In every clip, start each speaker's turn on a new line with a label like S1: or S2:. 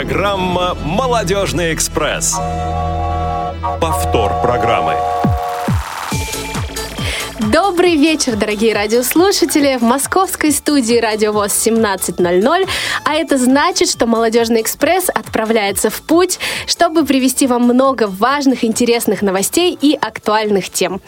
S1: Программа «Молодежный экспресс». Повтор программы.
S2: Добрый вечер, дорогие радиослушатели! В московской студии Радио ВОЗ 17.00, а это значит, что «Молодежный экспресс» отправляется в путь, чтобы привести вам много важных, интересных новостей и актуальных тем.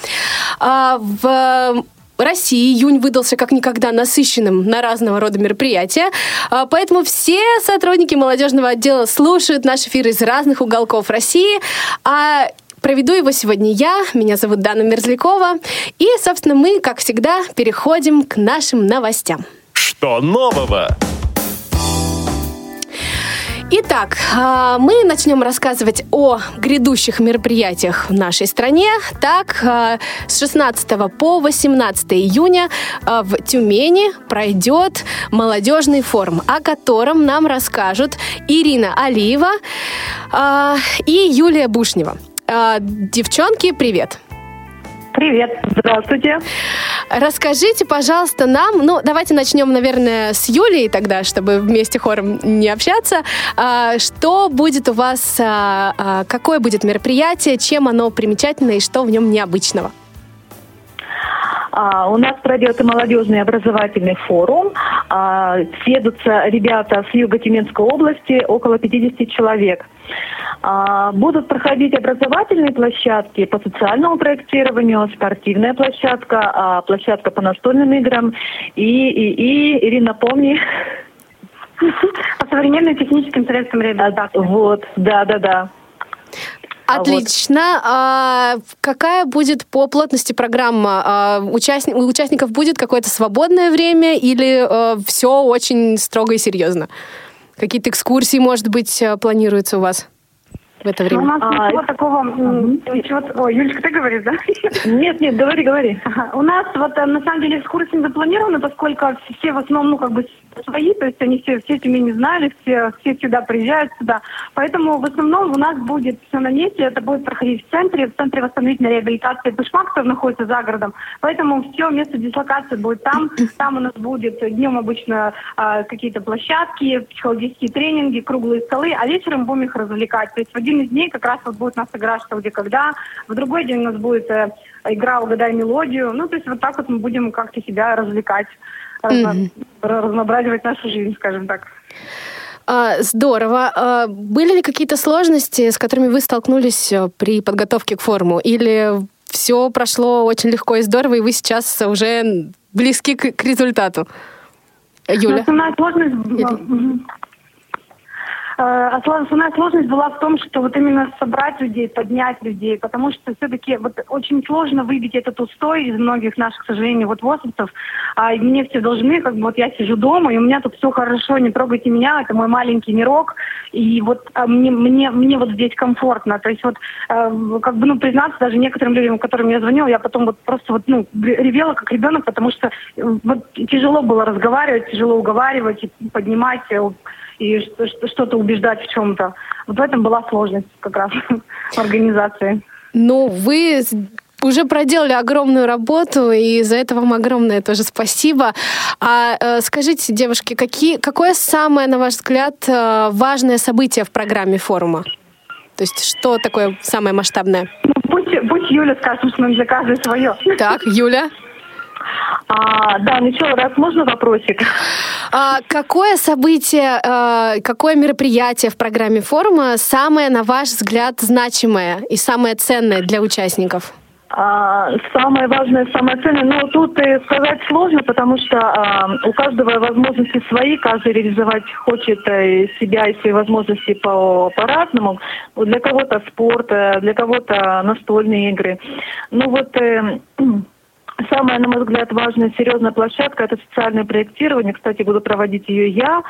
S2: А, в России июнь выдался как никогда насыщенным на разного рода мероприятия. А, поэтому все сотрудники молодежного отдела слушают наш эфир из разных уголков России. А Проведу его сегодня я, меня зовут Дана Мерзлякова. И, собственно, мы, как всегда, переходим к нашим новостям.
S1: Что нового?
S2: Итак, а, мы начнем рассказывать о грядущих мероприятиях в нашей стране. Так, а, с 16 по 18 июня а, в Тюмени пройдет молодежный форум, о котором нам расскажут Ирина Алиева и Юлия Бушнева. Девчонки, привет!
S3: Привет, здравствуйте.
S2: Расскажите, пожалуйста, нам, ну, давайте начнем, наверное, с Юлией тогда, чтобы вместе хором не общаться. А, что будет у вас, а, а, какое будет мероприятие, чем оно примечательно и что в нем необычного?
S3: У нас пройдет и молодежный образовательный форум. Съедутся ребята с Юго-Тюменской области, около 50 человек. А, будут проходить образовательные площадки по социальному проектированию, спортивная площадка, а, площадка по настольным играм и, и, и Ирина, помни,
S4: по современным техническим средствам реабилитации.
S3: Вот, да, да, да.
S2: Отлично. А, какая будет по плотности программа? А, участник, у участников будет какое-то свободное время или а, все очень строго и серьезно? Какие-то экскурсии, может быть, планируются у вас? в это время?
S4: У нас а, ничего такого, угу. ничего, ой, Юлечка, ты говоришь, да?
S3: Нет, нет, говори, говори.
S4: Ага. У нас вот э, на самом деле экскурсии не запланированы, поскольку все в основном, ну, как бы свои, то есть они все, все Тюмень знали, все, все сюда приезжают сюда. Поэтому в основном у нас будет все на месте, это будет проходить в центре, в центре восстановительной реабилитации Бышмак, который находится за городом. Поэтому все место дислокации будет там. Там у нас будет днем обычно э, какие-то площадки, психологические тренинги, круглые столы, а вечером будем их развлекать. То есть в один из дней как раз вот будет у нас игра «Что, где, когда». В другой день у нас будет э, игра «Угадай мелодию». Ну, то есть вот так вот мы будем как-то себя развлекать, разно... разнообразивать нашу жизнь, скажем так.
S2: А, здорово. А были ли какие-то сложности, с которыми вы столкнулись э, при подготовке к форуму? Или все прошло очень легко и здорово, и вы сейчас уже близки к, к результату? Юля?
S4: Основная сложность... Или... Э, основная сложность была в том, что вот именно собрать людей, поднять людей, потому что все-таки вот очень сложно выбить этот устой из многих наших, к сожалению, вот возрастов. А мне все должны, как бы вот я сижу дома, и у меня тут все хорошо, не трогайте меня, это мой маленький мирок, и вот а мне, мне, мне вот здесь комфортно. То есть вот э, как бы, ну, признаться даже некоторым людям, которым я звонила, я потом вот просто вот, ну, ревела как ребенок, потому что вот тяжело было разговаривать, тяжело уговаривать, поднимать и что-то убеждать в чем-то. Вот в этом была сложность как раз в организации.
S2: Ну, вы уже проделали огромную работу, и за это вам огромное тоже спасибо. А э, скажите, девушки, какие, какое самое, на ваш взгляд, э, важное событие в программе форума? То есть что такое самое масштабное?
S4: Ну, будь, будь Юля, скажем, что нам за свое.
S2: Так, Юля?
S3: А, да, ну что, раз можно вопросик?
S2: А, какое событие, а, какое мероприятие в программе форума самое, на ваш взгляд, значимое и самое ценное для участников?
S3: А, самое важное, самое ценное, ну тут и сказать сложно, потому что а, у каждого возможности свои, каждый реализовать хочет э, себя и свои возможности по, по-разному. Для кого-то спорт, э, для кого-то настольные игры. Ну вот э, Самая, на мой взгляд, важная, серьезная площадка – это социальное проектирование. Кстати, буду проводить ее я.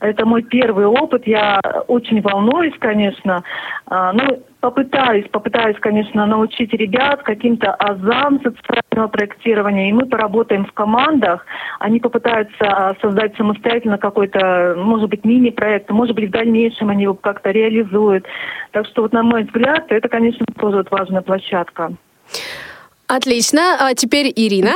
S3: Это мой первый опыт. Я очень волнуюсь, конечно. А, ну, попытаюсь, попытаюсь, конечно, научить ребят каким-то азам социального проектирования. И мы поработаем в командах. Они попытаются создать самостоятельно какой-то, может быть, мини-проект. Может быть, в дальнейшем они его как-то реализуют. Так что, вот, на мой взгляд, это, конечно, тоже вот важная площадка.
S2: Отлично. А теперь Ирина.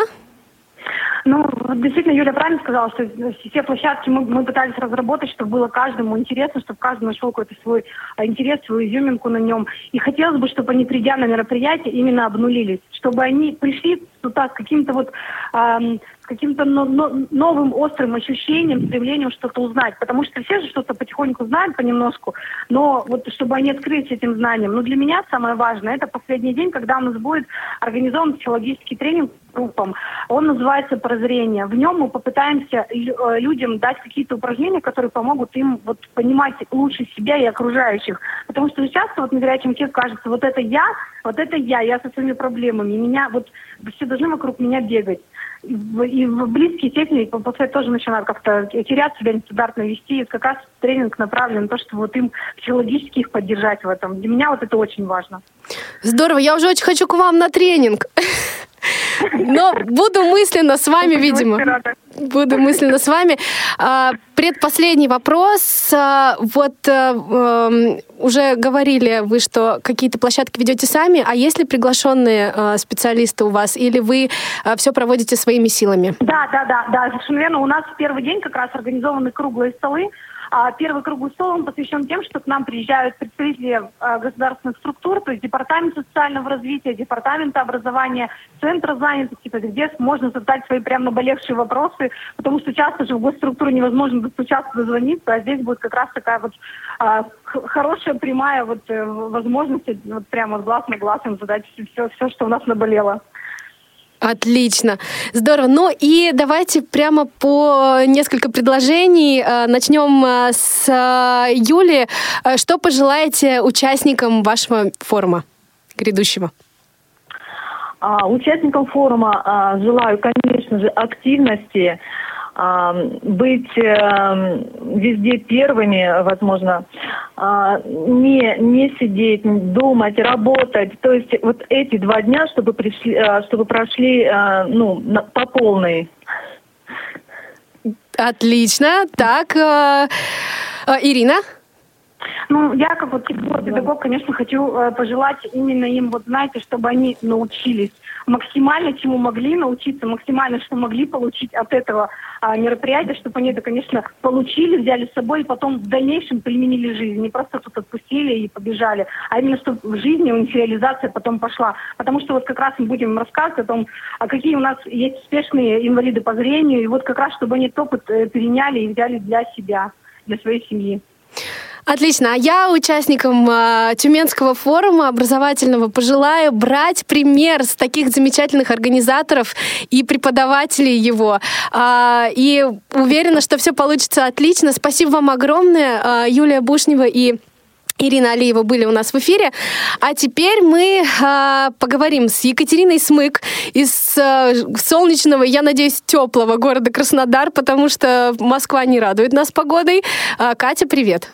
S4: Ну, действительно, Юля правильно сказала, что все площадки мы, мы пытались разработать, чтобы было каждому интересно, чтобы каждый нашел какой-то свой а, интерес, свою изюминку на нем. И хотелось бы, чтобы они, придя на мероприятие, именно обнулились, чтобы они пришли туда с каким-то вот эм, каким-то но, но, новым острым ощущением, стремлением что-то узнать. Потому что все же что-то потихоньку знают понемножку, но вот чтобы они открылись этим знанием. Но для меня самое важное, это последний день, когда у нас будет организован психологический тренинг группам. Он называется «Прозрение». В нем мы попытаемся э, людям дать какие-то упражнения, которые помогут им вот понимать лучше себя и окружающих. Потому что часто вот на горячем теле кажется, вот это я, вот это я, я со своими проблемами. Меня вот все должны вокруг меня бегать и в близкие степени после тоже начинают как-то терять себя, нестандартно вести. Это как раз тренинг направлен на то, чтобы вот им психологически их поддержать в этом. Для меня вот это очень важно.
S2: Здорово, я уже очень хочу к вам на тренинг. Но буду мысленно с вами, видимо. Буду мысленно с вами. А, предпоследний вопрос. А, вот э, эм, уже говорили вы, что какие-то площадки ведете сами, а есть ли приглашенные э, специалисты у вас, или вы э, все проводите своими силами?
S4: Да, да, да, да, совершенно верно. У нас в первый день как раз организованы круглые столы первый круглый стол он посвящен тем, что к нам приезжают представители а, государственных структур, то есть Департамент социального развития, Департамента образования, Центра занятости, то есть где можно задать свои прям наболевшие вопросы, потому что часто же в госструктуру невозможно достучаться, дозвониться, а здесь будет как раз такая вот а, хорошая прямая вот э, возможность вот прямо глаз на глаз им задать все, все, что у нас наболело.
S2: Отлично. Здорово. Ну и давайте прямо по несколько предложений. Э, начнем э, с э, Юли. Что пожелаете участникам вашего форума грядущего?
S3: А, участникам форума а, желаю, конечно же, активности, быть эм, везде первыми, возможно, а, не, не сидеть, думать, работать. То есть вот эти два дня, чтобы, пришли, э, чтобы прошли э, ну, по полной.
S2: Отлично. Так, э, Ирина?
S4: Ну, я как вот педагог, конечно, хочу пожелать именно им, вот знаете, чтобы они научились максимально чему могли научиться, максимально что могли получить от этого а, мероприятия, чтобы они это, конечно, получили, взяли с собой и потом в дальнейшем применили в жизни. Не просто тут отпустили и побежали, а именно чтобы в жизни у них реализация потом пошла. Потому что вот как раз мы будем рассказывать о том, а какие у нас есть успешные инвалиды по зрению, и вот как раз, чтобы они этот опыт э, переняли и взяли для себя, для своей семьи.
S2: Отлично. А я участникам э, Тюменского форума образовательного пожелаю брать пример с таких замечательных организаторов и преподавателей его. Э, и уверена, что все получится отлично. Спасибо вам огромное, э, Юлия Бушнева и Ирина Алиева были у нас в эфире. А теперь мы э, поговорим с Екатериной Смык из э, солнечного, я надеюсь, теплого города Краснодар, потому что Москва не радует нас погодой. Э, Катя, привет.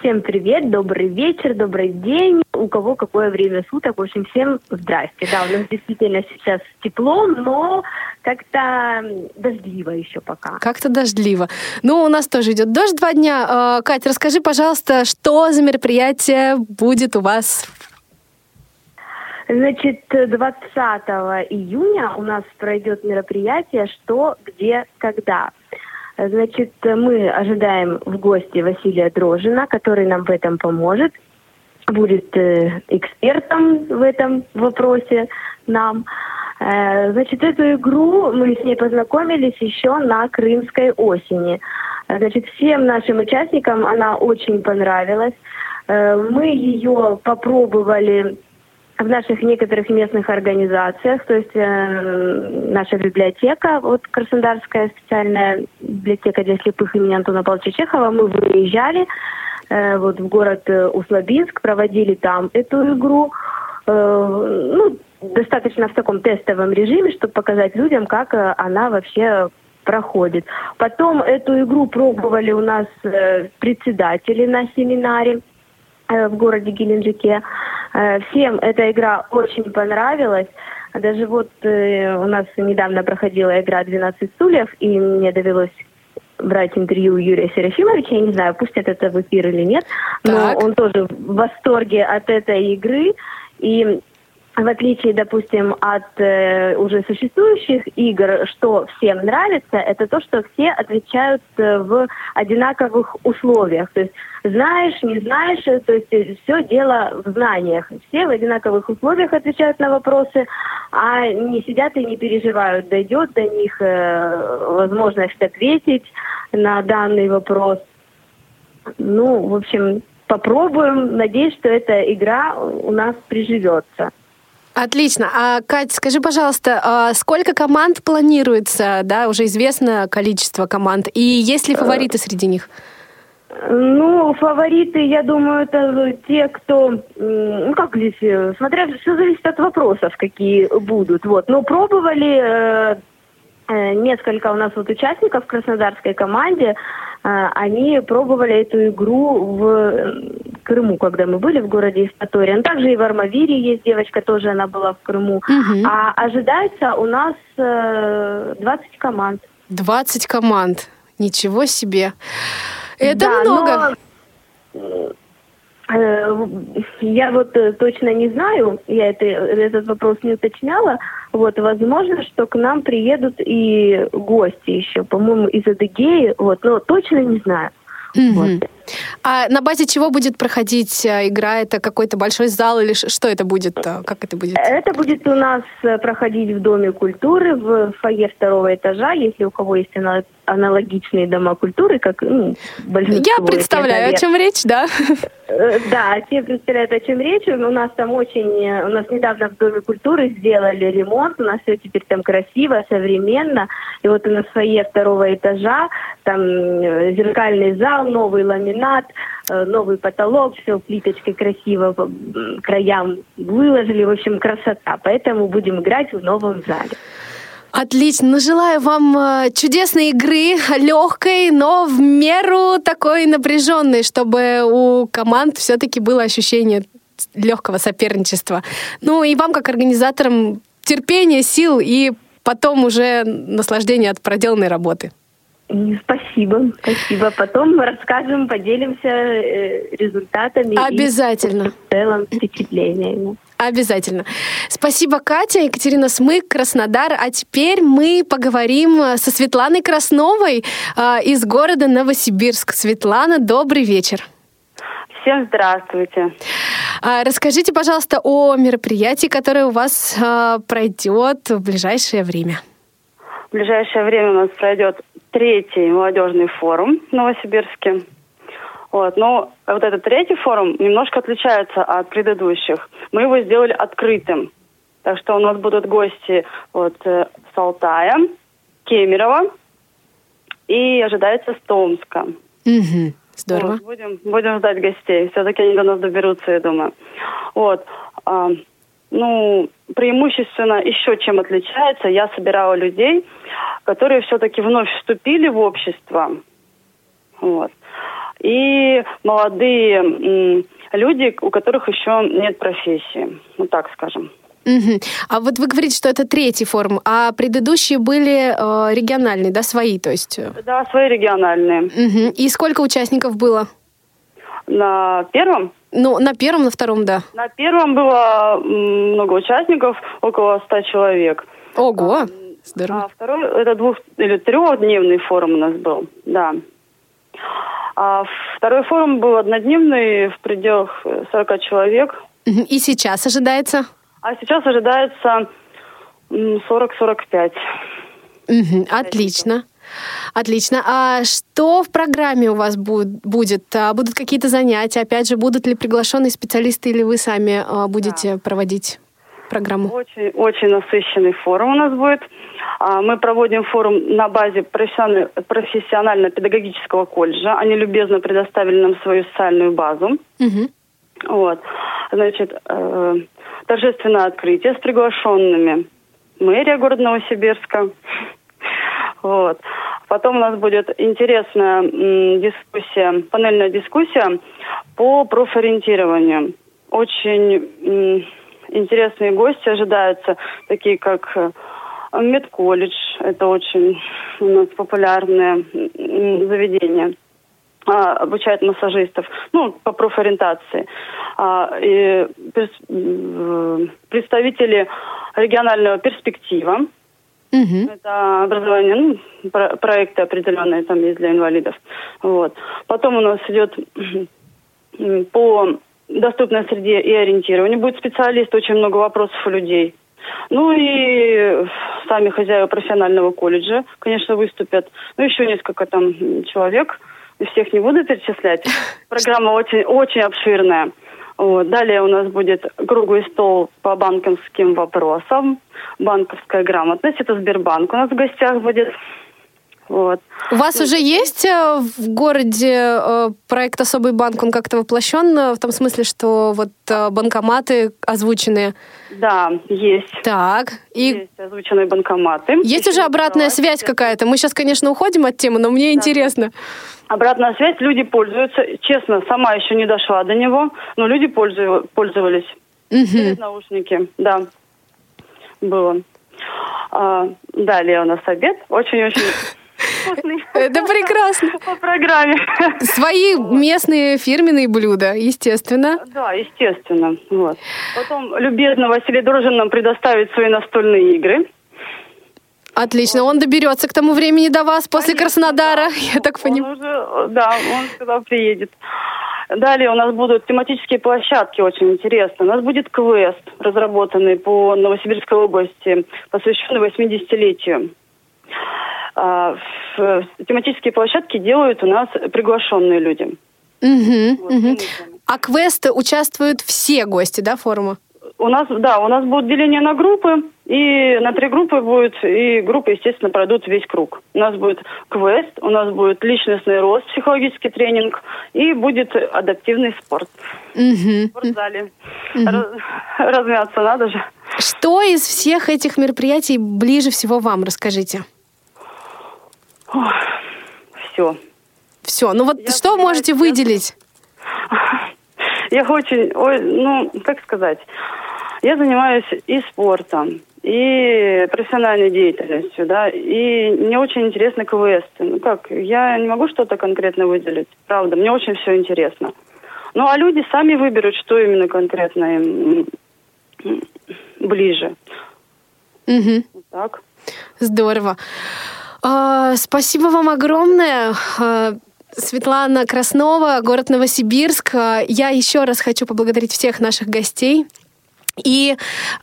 S5: Всем привет, добрый вечер, добрый день. У кого какое время суток. В общем, всем здрасте. Да, у нас действительно сейчас тепло, но как-то дождливо еще пока.
S2: Как-то дождливо. Ну, у нас тоже идет дождь два дня. А, Катя, расскажи, пожалуйста, что за мероприятие будет у вас
S5: Значит, 20 июня у нас пройдет мероприятие «Что, где, когда». Значит, мы ожидаем в гости Василия Дрожина, который нам в этом поможет, будет э, экспертом в этом вопросе нам. Э, значит, эту игру мы с ней познакомились еще на Крымской осени. Значит, всем нашим участникам она очень понравилась. Э, мы ее попробовали в наших некоторых местных организациях, то есть э, наша библиотека, вот Краснодарская специальная библиотека для слепых имени Антона Павловича Чехова, мы выезжали э, вот в город э, Услабинск, проводили там эту игру, э, ну, достаточно в таком тестовом режиме, чтобы показать людям, как э, она вообще проходит. Потом эту игру пробовали у нас э, председатели на семинаре в городе Геленджике. Э, всем эта игра очень понравилась. Даже вот э, у нас недавно проходила игра «12 стульев», и мне довелось брать интервью Юрия Серафимовича. Я не знаю, пустят это в эфир или нет, но так. он тоже в восторге от этой игры. И в отличие, допустим, от э, уже существующих игр, что всем нравится, это то, что все отвечают э, в одинаковых условиях. То есть знаешь, не знаешь, э, то есть э, все дело в знаниях. Все в одинаковых условиях отвечают на вопросы, а не сидят и не переживают, дойдет до них э, возможность ответить на данный вопрос. Ну, в общем, попробуем. Надеюсь, что эта игра у нас приживется.
S2: Отлично. А, Кать, скажи, пожалуйста, а сколько команд планируется? Да, уже известно количество команд. И есть ли фавориты среди них?
S5: Ну, фавориты, я думаю, это те, кто, ну как здесь, э, смотря, все зависит от вопросов, какие будут. Вот, но пробовали э, э несколько у нас вот участников в краснодарской команде, э, они пробовали эту игру в Крыму, когда мы были в городе Евпатория. Ну, также и в Армавире есть девочка, тоже она была в Крыму. Угу. А ожидается у нас э, 20 команд.
S2: 20 команд. Ничего себе. Это да, много.
S5: Но... Э, я вот э, точно не знаю, я это, этот вопрос не уточняла. Вот, возможно, что к нам приедут и гости еще, по-моему, из Адыгеи, вот, но точно не знаю.
S2: Mm-hmm. Вот. А на базе чего будет проходить э, игра? Это какой-то большой зал или что это будет? Как это будет?
S5: Это будет у нас проходить в Доме культуры, в фойе второго этажа. Если у кого есть аналогичные дома культуры, как ну, большинство.
S2: Я представляю, о чем речь, да?
S5: Э, да, те представляют, о чем речь. У нас там очень, у нас недавно в Доме культуры сделали ремонт, у нас все теперь там красиво, современно. И вот у нас фойе второго этажа, там э, зеркальный зал, новый ламинат, э, новый потолок, все плиточкой красиво по краям выложили. В общем, красота. Поэтому будем играть в новом зале.
S2: Отлично. Ну, желаю вам э, чудесной игры, легкой, но в меру такой напряженной, чтобы у команд все-таки было ощущение легкого соперничества. Ну и вам, как организаторам, терпения, сил и потом уже наслаждение от проделанной работы.
S5: Спасибо, спасибо. Потом мы расскажем, поделимся э, результатами.
S2: Обязательно. И
S5: в целом впечатлениями.
S2: Обязательно. Спасибо, Катя. Екатерина Смык, Краснодар. А теперь мы поговорим э, со Светланой Красновой э, из города Новосибирск. Светлана, добрый вечер.
S6: Всем здравствуйте.
S2: А, расскажите, пожалуйста, о мероприятии, которое у вас э, пройдет в ближайшее время.
S6: В ближайшее время у нас пройдет третий молодежный форум в Новосибирске. Вот. Но вот этот третий форум немножко отличается от предыдущих. Мы его сделали открытым. Так что у нас будут гости вот, э, с Алтая, Кемерово и ожидается с Томска.
S2: Угу. Здорово.
S6: Вот, будем, будем ждать гостей. Все-таки они до нас доберутся, я думаю. Вот. А, ну, преимущественно еще чем отличается, я собирала людей, которые все-таки вновь вступили в общество. Вот и молодые люди, у которых еще нет профессии, ну так скажем.
S2: Угу. А вот вы говорите, что это третий форум, а предыдущие были э, региональные, да, свои, то есть?
S6: Да, свои региональные.
S2: Угу. И сколько участников было?
S6: На первом?
S2: Ну, на первом, на втором, да.
S6: На первом было много участников, около ста человек.
S2: Ого, а, здорово.
S6: А второй, это двух- или трехдневный форум у нас был, да. А второй форум был однодневный в пределах 40 человек.
S2: И сейчас ожидается?
S6: А сейчас ожидается 40-45.
S2: Угу, отлично. Отлично. А что в программе у вас будет? А будут какие-то занятия? Опять же, будут ли приглашенные специалисты или вы сами а, будете да. проводить программу?
S6: Очень, очень насыщенный форум у нас будет. А, мы проводим форум на базе профессионально-педагогического колледжа. Они любезно предоставили нам свою социальную базу. Угу. Вот. Значит, э, торжественное открытие с приглашенными. Мэрия города Новосибирска. Вот. Потом у нас будет интересная дискуссия, панельная дискуссия по профориентированию. Очень интересные гости ожидаются, такие как э, Медколледж, это очень у нас популярное заведение. а, обучает массажистов, ну, по профориентации. А, и представители регионального перспектива, Угу. Это образование, ну, про проекты определенные там есть для инвалидов. Вот. Потом у нас идет по доступной среде и ориентированию. Будет специалист, очень много вопросов у людей. Ну и сами хозяева профессионального колледжа, конечно, выступят. Ну, еще несколько там человек. Всех не буду перечислять. Программа очень, очень обширная. Вот. Далее у нас будет круглый стол по банковским вопросам, банковская грамотность. Это Сбербанк у нас в гостях будет.
S2: Вот. У вас уже есть э, в городе э, проект «Особый банк», он как-то воплощен э, в том смысле, что вот банкоматы озвученные?
S6: Да, есть.
S2: Так.
S6: И... Есть озвученные банкоматы.
S2: Есть Еще уже обратная связь какая-то? Мы сейчас, конечно, уходим от темы, но мне да. интересно.
S6: Обратная связь, люди пользуются. Честно, сама еще не дошла до него, но люди пользовались. Угу. Через наушники, да. Было. А, далее у нас обед. Очень-очень
S2: вкусный. Это прекрасно.
S6: По программе.
S2: Свои местные фирменные блюда, естественно.
S6: Да, естественно. Вот. Потом любезно Василий Дрожин нам предоставит свои настольные игры.
S2: Отлично. Он доберется к тому времени до вас после Конечно, Краснодара, да. я так понимаю.
S6: да, он сюда приедет. Далее у нас будут тематические площадки, очень интересно. У нас будет квест, разработанный по Новосибирской области, посвященный 80-летию. А, тематические площадки делают у нас приглашенные люди.
S2: Угу, вот, угу. А квесты участвуют все гости, да, форума?
S6: У нас, да, у нас будет деление на группы, и на три группы будет, и группы, естественно, пройдут весь круг. У нас будет квест, у нас будет личностный рост, психологический тренинг, и будет адаптивный спорт. Угу. В спортзале. Угу. Раз, размяться надо же.
S2: Что из всех этих мероприятий ближе всего вам, расскажите?
S6: Все.
S2: Все. Ну вот я что вы можете выделить?
S6: Я очень, ой, ну, как сказать, я занимаюсь и спортом, и профессиональной деятельностью, да, и мне очень интересны КВС. Ну как, я не могу что-то конкретно выделить, правда, мне очень все интересно. Ну а люди сами выберут, что именно конкретно им ближе.
S2: Угу. Вот так. Здорово. А, спасибо вам огромное. А, Светлана Краснова, город Новосибирск. А, я еще раз хочу поблагодарить всех наших гостей и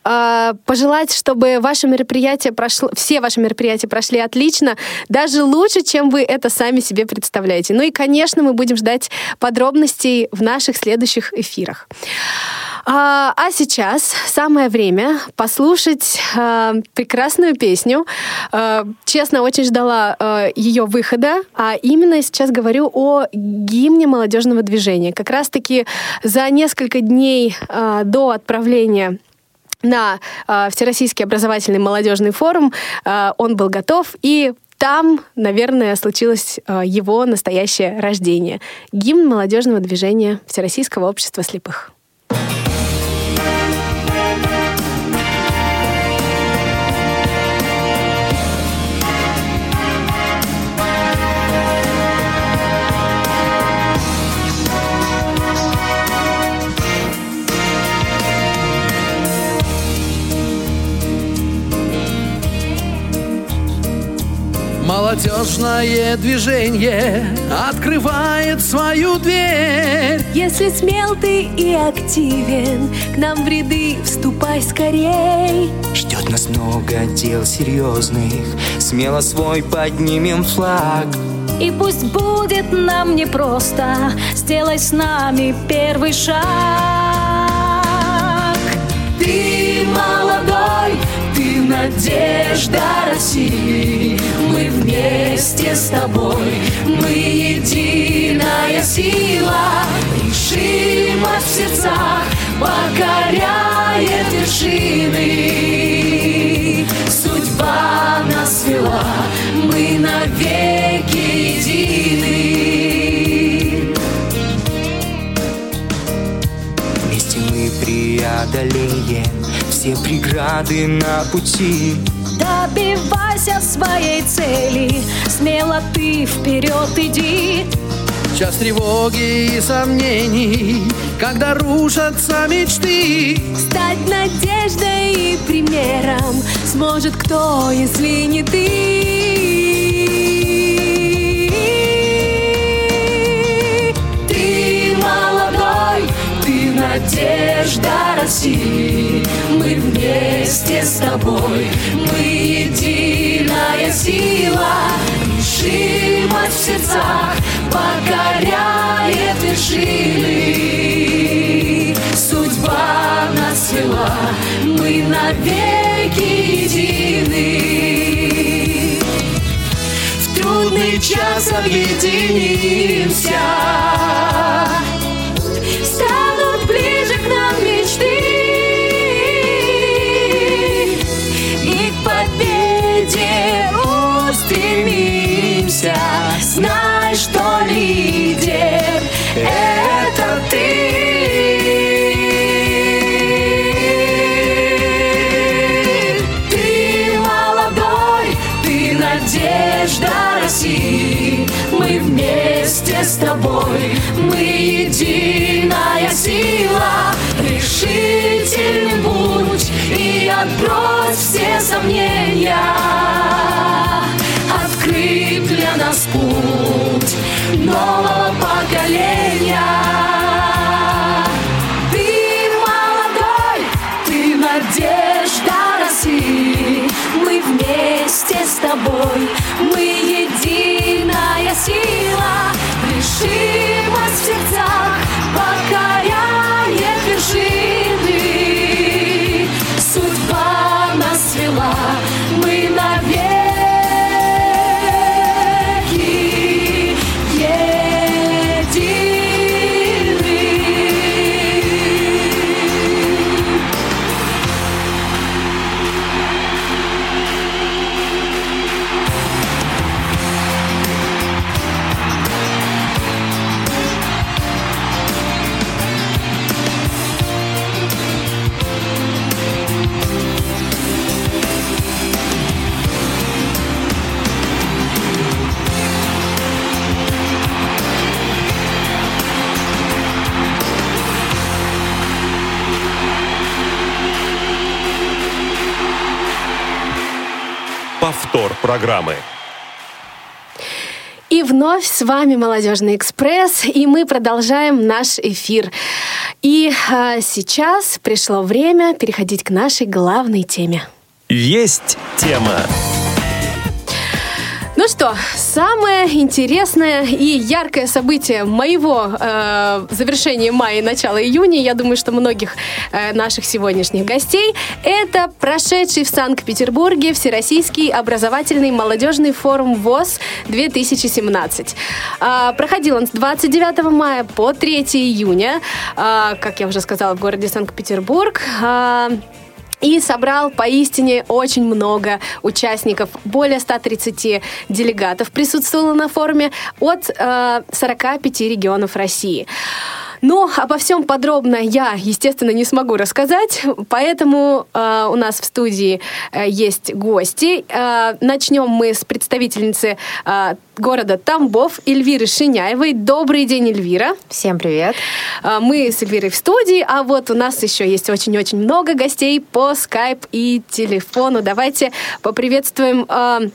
S2: э, пожелать, чтобы ваше мероприятие прошло, все ваши мероприятия прошли отлично, даже лучше, чем вы это сами себе представляете. Ну и, конечно, мы будем ждать подробностей в наших следующих эфирах. А, а сейчас самое время послушать а, прекрасную песню. А, честно, очень ждала а, ее выхода, а именно сейчас говорю о гимне молодежного движения. Как раз-таки за несколько дней а, до отправления на э, Всероссийский образовательный молодежный форум. Э, он был готов, и там, наверное, случилось э, его настоящее рождение. Гимн молодежного движения Всероссийского общества слепых.
S7: Молодежное движение открывает свою дверь.
S8: Если смел ты и активен, к нам в ряды вступай скорей.
S9: Ждет нас много дел серьезных, смело свой поднимем флаг.
S8: И пусть будет нам непросто, сделай с нами первый шаг. Ты молодой, надежда России. Мы вместе с тобой, мы единая сила. Решимость в сердцах покоряет вершины. Судьба нас вела, мы навеки едины.
S9: Вместе мы преодолеем все преграды на пути.
S8: Добивайся своей цели, смело ты вперед иди.
S7: час тревоги и сомнений, когда рушатся мечты.
S8: Стать надеждой и примером сможет кто, если не ты. Ты молодой, ты надежда России. Мы вместе с тобой, мы единая сила. Решимость в сердцах покоряет вершины. Судьба нас свела, мы навеки едины. В трудный час объединимся. Нового поколения.
S1: Программы.
S2: И вновь с вами Молодежный экспресс, и мы продолжаем наш эфир. И а, сейчас пришло время переходить к нашей главной теме.
S1: Есть тема.
S2: Ну что, самое интересное и яркое событие моего э, завершения мая и начала июня, я думаю, что многих э, наших сегодняшних гостей, это прошедший в Санкт-Петербурге Всероссийский образовательный молодежный форум ВОЗ 2017. А, проходил он с 29 мая по 3 июня, а, как я уже сказала, в городе Санкт-Петербург. А, и собрал поистине очень много участников. Более 130 делегатов присутствовало на форуме от э, 45 регионов России. Но обо всем подробно я, естественно, не смогу рассказать, поэтому э, у нас в студии э, есть гости. Э, начнем мы с представительницы э, города Тамбов Эльвиры Шиняевой. Добрый день, Эльвира.
S10: Всем привет.
S2: Э, мы с Эльвирой в студии, а вот у нас еще есть очень-очень много гостей по скайп и телефону. Давайте поприветствуем э,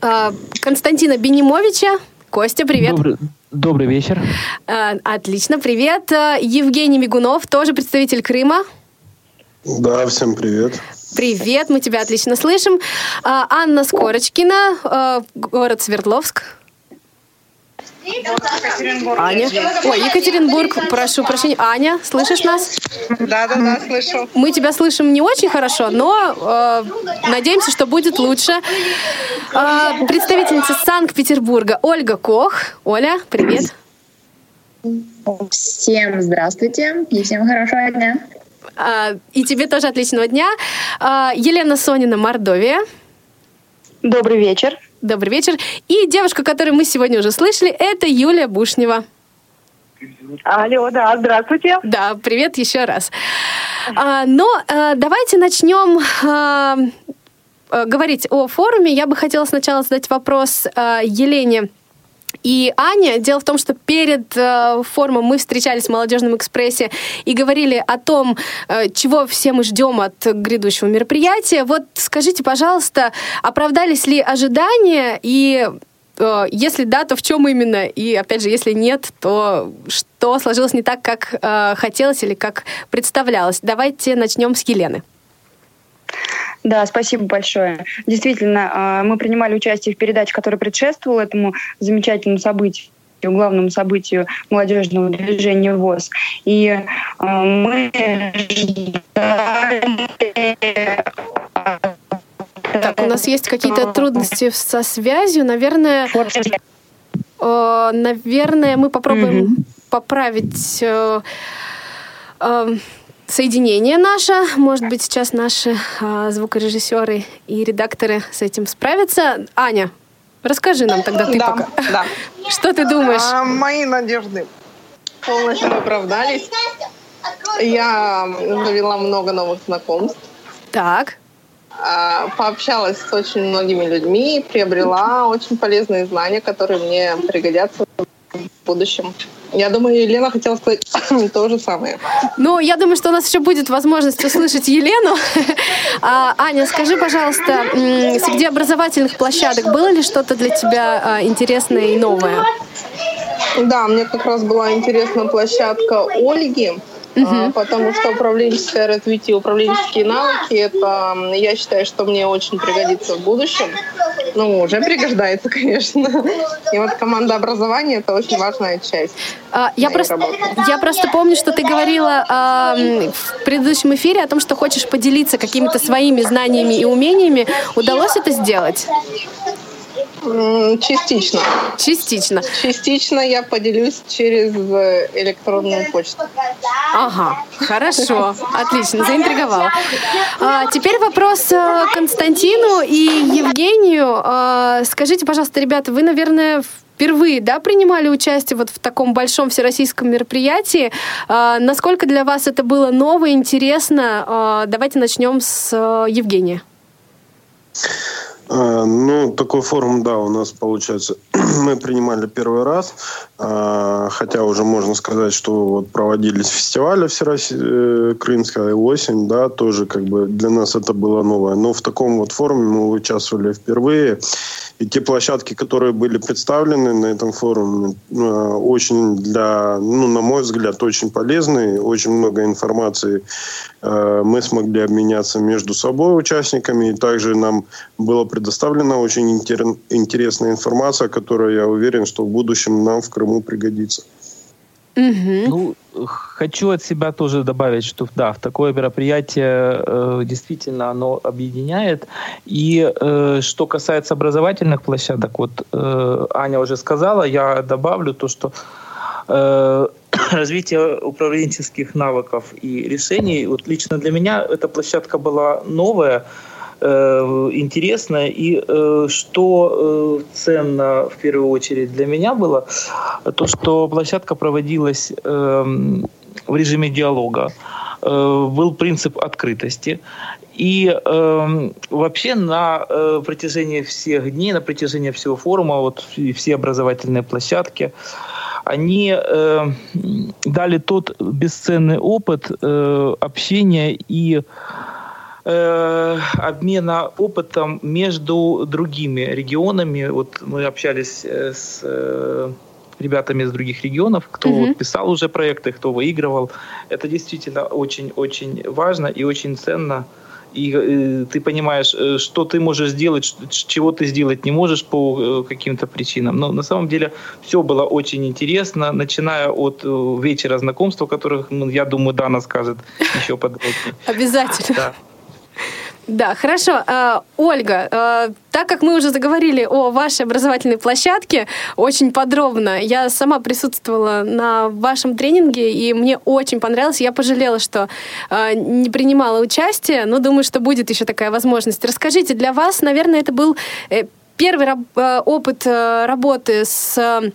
S2: э, Константина Бенимовича. Костя, привет.
S11: Добрый, добрый вечер.
S2: Э, Отлично, привет. Э, Евгений Мигунов, тоже представитель Крыма.
S12: Да, всем привет.
S2: Привет, мы тебя отлично слышим. Э, Анна Скорочкина, город Свердловск. Аня. Ой, Екатеринбург, прошу прощения. Аня, слышишь нас?
S13: Да, да, да, слышу.
S2: Мы тебя слышим не очень хорошо, но э, надеемся, что будет лучше. Э, представительница Санкт-Петербурга Ольга Кох. Оля, привет.
S14: Всем здравствуйте и всем хорошего дня.
S2: А, И тебе тоже отличного дня. А, Елена Сонина, Мордовия.
S15: Добрый вечер.
S2: Добрый вечер. И девушка, которую мы сегодня уже слышали, это Юлия Бушнева.
S15: Алло, да, здравствуйте.
S2: Да, привет еще раз. А, Но а, давайте начнем а, а, говорить о форуме. Я бы хотела сначала задать вопрос а, Елене и Аня. Дело в том, что перед э, форумом мы встречались в Молодежном экспрессе и говорили о том, э, чего все мы ждем от грядущего мероприятия. Вот скажите, пожалуйста, оправдались ли ожидания и э, если да, то в чем именно? И опять же, если нет, то что сложилось не так, как э, хотелось или как представлялось? Давайте начнем с Елены.
S15: Да, спасибо большое. Действительно, а, мы принимали участие в передаче, которая предшествовала этому замечательному событию главному событию молодежного движения ВОЗ. И а, мы
S2: так, у нас есть какие-то трудности со связью. Наверное, э, наверное, мы попробуем mm-hmm. поправить э, э, соединение наше. Может быть, сейчас наши а, звукорежиссеры и редакторы с этим справятся. Аня, расскажи нам тогда ты
S13: да,
S2: пока.
S13: Да.
S2: Что ты думаешь? А,
S13: мои надежды полностью оправдались. Я завела много новых знакомств.
S2: Так.
S13: А, пообщалась с очень многими людьми, приобрела очень полезные знания, которые мне пригодятся в будущем. Я думаю, Елена хотела сказать то же самое.
S2: Ну, я думаю, что у нас еще будет возможность услышать Елену. А, Аня, скажи, пожалуйста, среди образовательных площадок было ли что-то для тебя а, интересное и новое?
S13: Да, мне как раз была интересна площадка Ольги угу. потому что управленческое развитие, управленческие навыки, это, я считаю, что мне очень пригодится в будущем. Ну, уже пригождается, конечно. И вот команда образования — это очень важная часть
S2: а, я просто, Я просто помню, что ты говорила а, в предыдущем эфире о том, что хочешь поделиться какими-то своими знаниями и умениями. Удалось это сделать?
S13: Частично.
S2: Частично.
S13: Частично я поделюсь через э, электронную почту.
S2: Ага, хорошо, отлично, заинтриговала. А, теперь вопрос э, Константину и Евгению. А, скажите, пожалуйста, ребята, вы, наверное, впервые да, принимали участие вот в таком большом всероссийском мероприятии. А, насколько для вас это было ново, интересно? А, давайте начнем с э, Евгения.
S12: А, ну, такой форум, да, у нас получается, мы принимали первый раз, а, хотя уже можно сказать, что вот проводились фестивали Всероссия, э, Крымская осень, да, тоже как бы для нас это было новое. Но в таком вот форуме мы участвовали впервые. И те площадки, которые были представлены на этом форуме, очень для, ну, на мой взгляд, очень полезные, очень много информации мы смогли обменяться между собой участниками, и также нам было предоставлена очень интересная информация, которая, я уверен, что в будущем нам в Крыму пригодится.
S10: Ну, хочу от себя тоже добавить, что да, в такое мероприятие э, действительно оно объединяет. И э, что касается образовательных площадок, вот э, Аня уже сказала, я добавлю то, что э, развитие управленческих навыков и решений, вот лично для меня эта площадка была новая, Э, интересно. И э, что э, ценно в первую очередь для меня было, то, что площадка проводилась эм, в режиме диалога. Был принцип открытости. И э, вообще на э, протяжении всех дней, на протяжении всего форума, вот все образовательные площадки, они э, дали тот бесценный опыт э, общения и Э, обмена опытом между другими регионами. Вот мы общались э, с э, ребятами из других регионов, кто mm-hmm. вот писал уже проекты, кто выигрывал. Это действительно очень-очень важно и очень ценно. И э, ты понимаешь, что ты можешь сделать, чего ты сделать не можешь по э, каким-то причинам. Но на самом деле все было очень интересно, начиная от вечера знакомства, которых, ну, я думаю, Дана скажет еще подробнее.
S2: Обязательно. Да. Да, хорошо. А, Ольга, а, так как мы уже заговорили о вашей образовательной площадке очень подробно, я сама присутствовала на вашем тренинге, и мне очень понравилось. Я пожалела, что а, не принимала участие, но думаю, что будет еще такая возможность. Расскажите, для вас, наверное, это был э, первый опыт э, работы с Э,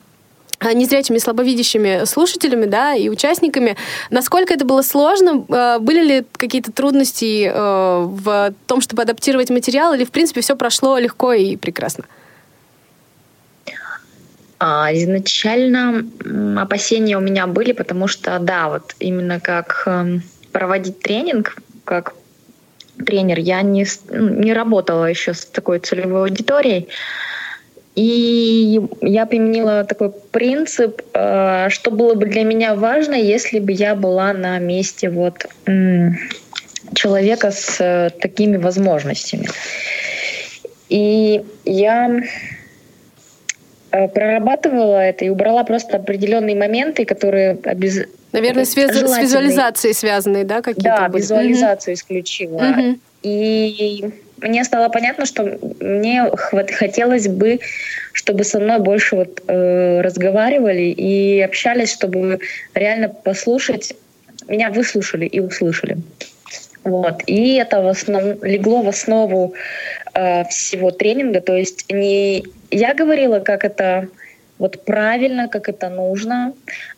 S2: незрячими, слабовидящими слушателями, да, и участниками. Насколько это было сложно? Э, были ли какие-то трудности э, в том, чтобы адаптировать материал, или, в принципе, все прошло легко и прекрасно?
S14: А, изначально опасения у меня были, потому что, да, вот именно как эм, проводить тренинг, как тренер, я не, ну, не работала еще с такой целевой аудиторией. И я применила такой принцип, э, что было бы для меня важно, если бы я была на месте вот человека с э, такими возможностями. И я э, прорабатывала это и убрала просто определенные моменты, которые обез...
S2: Наверное, с, с визуализацией связанные, да, какие-то?
S14: Да, были? визуализацию mm-hmm. исключила. Mm-hmm. И мне стало понятно, что мне хотелось бы, чтобы со мной больше вот, э, разговаривали и общались, чтобы реально послушать, меня выслушали и услышали. Вот. И это в основ... легло в основу э, всего тренинга. То есть не я говорила, как это вот правильно, как это нужно.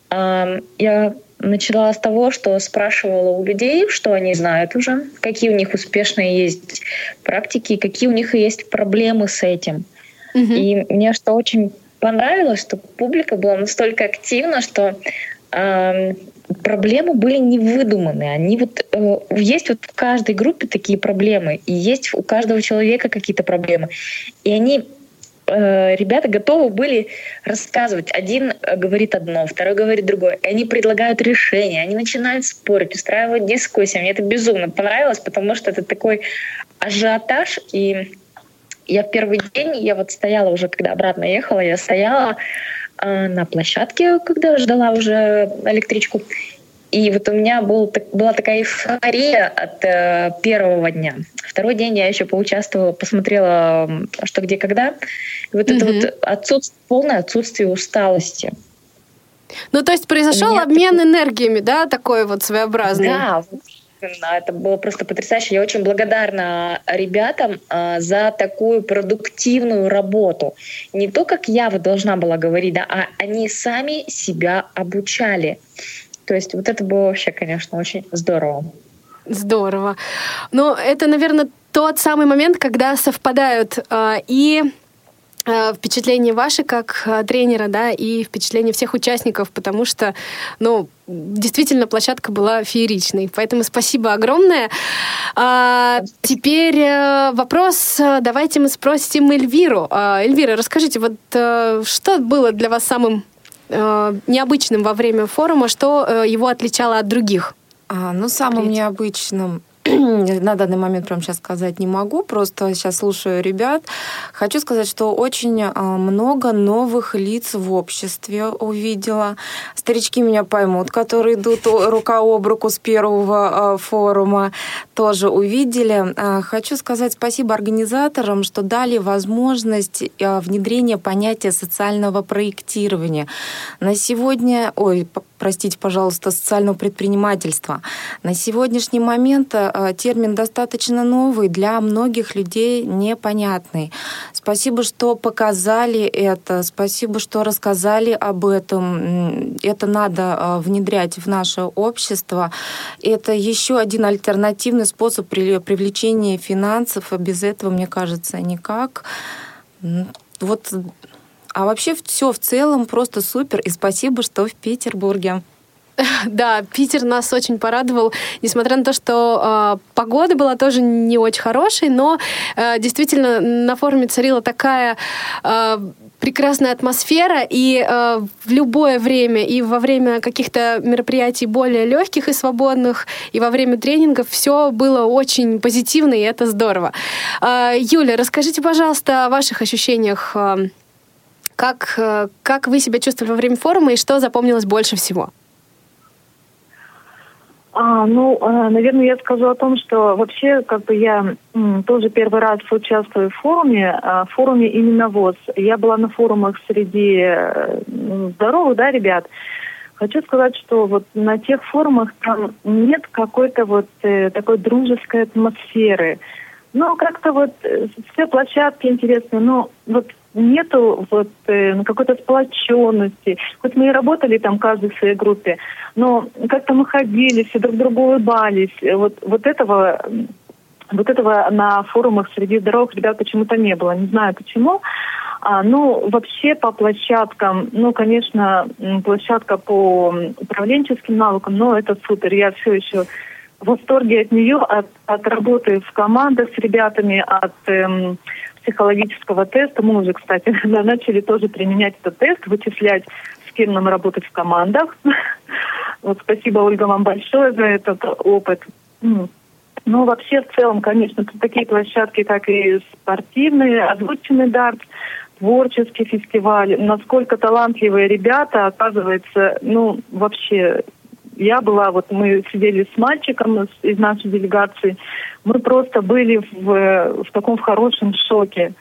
S14: Э, я начала с того, что спрашивала у людей, что они знают уже, какие у них успешные есть практики, какие у них есть проблемы с этим. Угу. И мне что очень понравилось, что публика была настолько активна, что э, проблемы были не выдуманы. Они вот э, есть вот в каждой группе такие проблемы, и есть у каждого человека какие-то проблемы, и они ребята готовы были рассказывать. Один э, говорит одно, второй говорит другое. И они предлагают решения, они начинают спорить, устраивать дискуссии. Мне это безумно понравилось, потому что это такой ажиотаж. И я в первый день, я вот стояла уже, когда обратно ехала, я стояла э, на площадке, когда ждала уже электричку. И вот у меня был, была такая эйфория от э, первого дня. Второй день я еще поучаствовала, посмотрела «Что, где, когда». И вот mm-hmm. это вот отсутствие, полное отсутствие усталости.
S2: Ну, то есть произошел обмен такой... энергиями, да, такой вот своеобразный?
S14: Да, это было просто потрясающе. Я очень благодарна ребятам э, за такую продуктивную работу. Не то, как я вот должна была говорить, да, а они сами себя обучали. То есть вот это было вообще, конечно, очень здорово.
S2: Здорово. Ну, это, наверное, тот самый момент, когда совпадают э, и э, впечатления ваши как э, тренера, да, и впечатления всех участников, потому что, ну, действительно, площадка была фееричной. Поэтому спасибо огромное. А, теперь э, вопрос, давайте мы спросим Эльвиру. А, Эльвира, расскажите, вот что было для вас самым необычным во время форума, что его отличало от других?
S11: А, ну, самым необычным на данный момент прямо сейчас сказать не могу, просто сейчас слушаю ребят. Хочу сказать, что очень а, много новых лиц в обществе увидела. Старички меня поймут, которые идут рука об руку с первого а, форума, тоже увидели. А, хочу сказать спасибо организаторам, что дали возможность внедрения понятия социального проектирования. На сегодня, ой, простите, пожалуйста, социального предпринимательства. На сегодняшний момент э, термин достаточно новый, для многих людей непонятный. Спасибо, что показали это, спасибо, что рассказали об этом. Это надо э, внедрять в наше общество. Это еще один альтернативный способ привлечения финансов, а без этого, мне кажется, никак. Вот а вообще все в целом просто супер. И спасибо, что в Петербурге.
S2: Да, Питер нас очень порадовал, несмотря на то, что э, погода была тоже не очень хорошей, но э, действительно на форуме царила такая э, прекрасная атмосфера, и э, в любое время, и во время каких-то мероприятий более легких и свободных, и во время тренингов все было очень позитивно, и это здорово. Э, Юля, расскажите, пожалуйста, о ваших ощущениях. Э, как, э, как вы себя чувствовали во время форума и что запомнилось больше всего?
S3: А, ну, э, наверное, я скажу о том, что вообще, как бы я тоже первый раз участвую в форуме, а, в форуме именно ВОЗ. Я была на форумах среди э, здоровых, да, ребят. Хочу сказать, что вот на тех форумах там нет какой-то вот такой дружеской атмосферы. Ну, как-то вот все площадки интересные, но вот нету вот э, какой-то сплоченности. Хоть мы и работали там каждый в своей группе, но как-то мы ходили, все друг другу улыбались. Вот, вот этого вот этого на форумах среди здоровых ребят почему-то не было. Не знаю почему. А, ну, вообще по площадкам, ну, конечно, площадка по управленческим навыкам, но это супер. Я все еще в восторге от нее, от, от работы в командах с ребятами, от эм, психологического теста. Мы уже, кстати, начали тоже применять этот тест, вычислять, с кем нам работать в командах. Вот спасибо, Ольга, вам большое за этот опыт. Ну, вообще, в целом, конечно, такие площадки, как и спортивные, озвученный дартс, творческий фестиваль. Насколько талантливые ребята, оказывается, ну, вообще, я была, вот мы сидели с мальчиком из нашей делегации, мы просто были в, в таком хорошем шоке.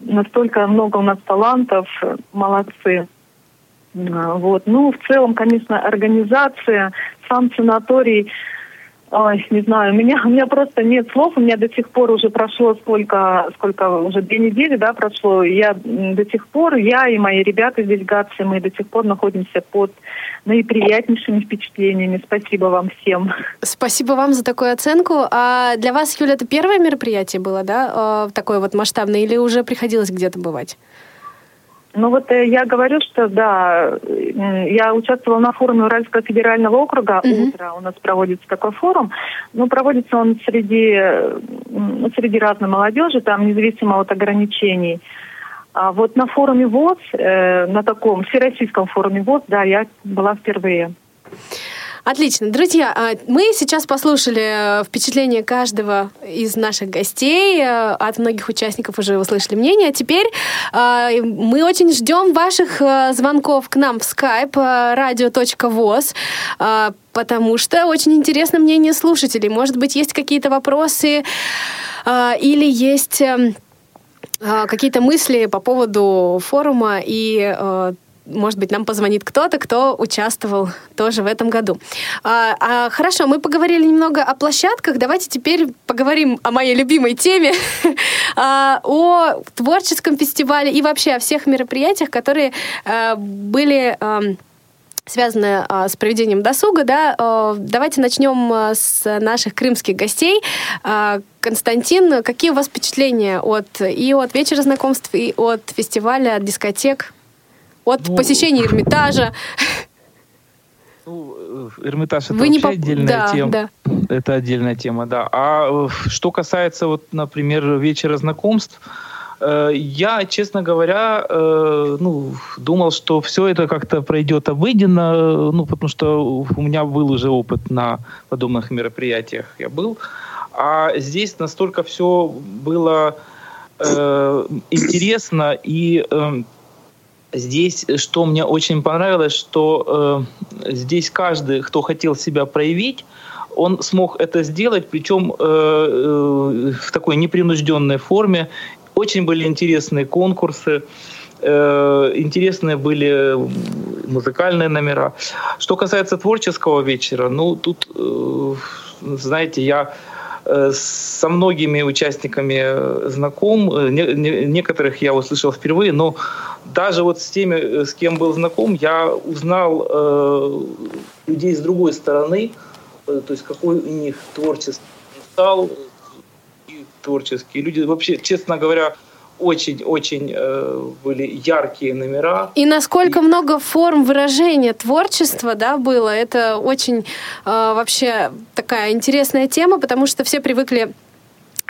S3: Настолько много у нас талантов, молодцы. Вот. Ну, в целом, конечно, организация, сам санаторий, Ой, не знаю, у меня, у меня просто нет слов, у меня до сих пор уже прошло сколько, сколько, уже две недели, да, прошло, я до сих пор, я и мои ребята из делегации, мы до сих пор находимся под наиприятнейшими впечатлениями. Спасибо вам всем.
S2: Спасибо вам за такую оценку. А для вас, Юля, это первое мероприятие было, да, э, такое вот масштабное, или уже приходилось где-то бывать?
S3: Ну вот э, я говорю, что да, я участвовала на форуме Уральского федерального округа. Mm-hmm. Утро у нас проводится такой форум. Ну, проводится он среди, ну, среди разной молодежи, там независимо от ограничений. А вот на форуме ВОЗ, э, на таком всероссийском форуме ВОЗ, да, я была впервые.
S2: Отлично. Друзья, а, мы сейчас послушали э, впечатление каждого из наших гостей. Э, от многих участников уже услышали мнение. А теперь э, мы очень ждем ваших звонков к нам в skype radio.voz потому что очень интересно мнение слушателей. Может быть, есть какие-то вопросы или есть какие-то мысли по поводу форума и может быть, нам позвонит кто-то, кто участвовал тоже в этом году. А, а, хорошо, мы поговорили немного о площадках. Давайте теперь поговорим о моей любимой теме, а, о творческом фестивале и вообще о всех мероприятиях, которые а, были а, связаны а, с проведением досуга, да, а, давайте начнем а, с наших крымских гостей. А, Константин, какие у вас впечатления от и от вечера знакомств, и от фестиваля, от дискотек? От ну, посещения Эрмитажа.
S10: Ну, э, Эрмитаж это Вы вообще не поп... отдельная да, тема. Да. Это отдельная тема, да. А э, что касается, вот, например, вечера знакомств, э, я, честно говоря, ну, думал, что все это как-то пройдет обыденно, ну, потому что у меня был уже опыт на подобных мероприятиях. Я был. А здесь настолько все было э, интересно и э, Здесь, что мне очень понравилось, что э, здесь каждый, кто хотел себя проявить, он смог это сделать, причем э, э, в такой непринужденной форме. Очень были интересные конкурсы, э, интересные были музыкальные номера. Что касается творческого вечера, ну тут, э, знаете, я э, со многими участниками знаком, э, некоторых я услышал впервые, но даже вот с теми, э, с кем был знаком, я узнал э, людей с другой стороны, э, то есть какой у них творческий стал, творческие люди. Вообще, честно говоря, очень-очень э, были яркие номера.
S2: И насколько и... много форм выражения творчества, да, было, это очень э, вообще такая интересная тема, потому что все привыкли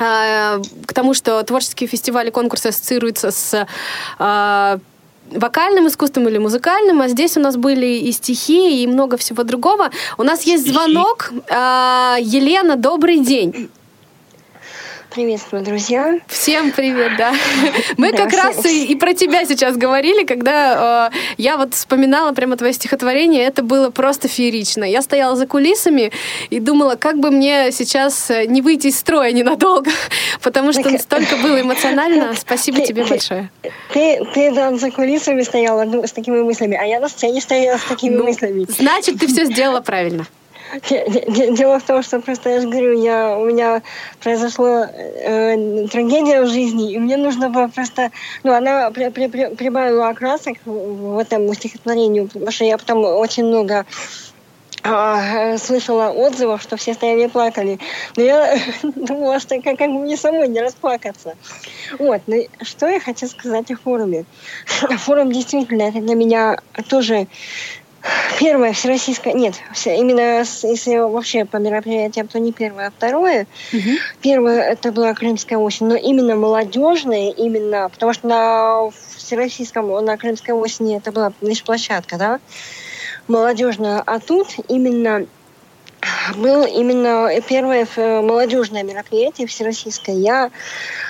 S2: а, к тому, что творческие фестивали, конкурсы ассоциируются с а, вокальным искусством или музыкальным, а здесь у нас были и стихи, и много всего другого. У нас есть звонок. А, Елена, добрый день.
S16: Приветствую, друзья.
S2: Всем привет, да. Мы да, как всем. раз и, и про тебя сейчас говорили, когда э, я вот вспоминала прямо твое стихотворение, это было просто феерично. Я стояла за кулисами и думала, как бы мне сейчас э, не выйти из строя ненадолго, потому что настолько было эмоционально. Спасибо тебе большое.
S16: Ты, ты там за кулисами стояла ну, с такими мыслями, а я на сцене стояла с такими ну, мыслями.
S2: Значит, ты все сделала правильно.
S16: Дело в том, что просто я же говорю, я, у меня произошла э, трагедия в жизни, и мне нужно было просто... Ну, она при, при, при, прибавила окрасок в этом стихотворении, потому что я потом очень много а, слышала отзывов, что все стояли и плакали. Но я думала, что как, как бы мне самой не расплакаться. Вот, ну что я хочу сказать о форуме. Форум действительно это для меня тоже первое всероссийское, нет, именно если вообще по мероприятиям, то не первое, а второе. Угу. Первое это была Крымская осень, но именно молодежная, именно, потому что на всероссийском, на Крымской осени это была лишь площадка, да, молодежная, а тут именно был именно первое э, молодежное мероприятие всероссийское. Я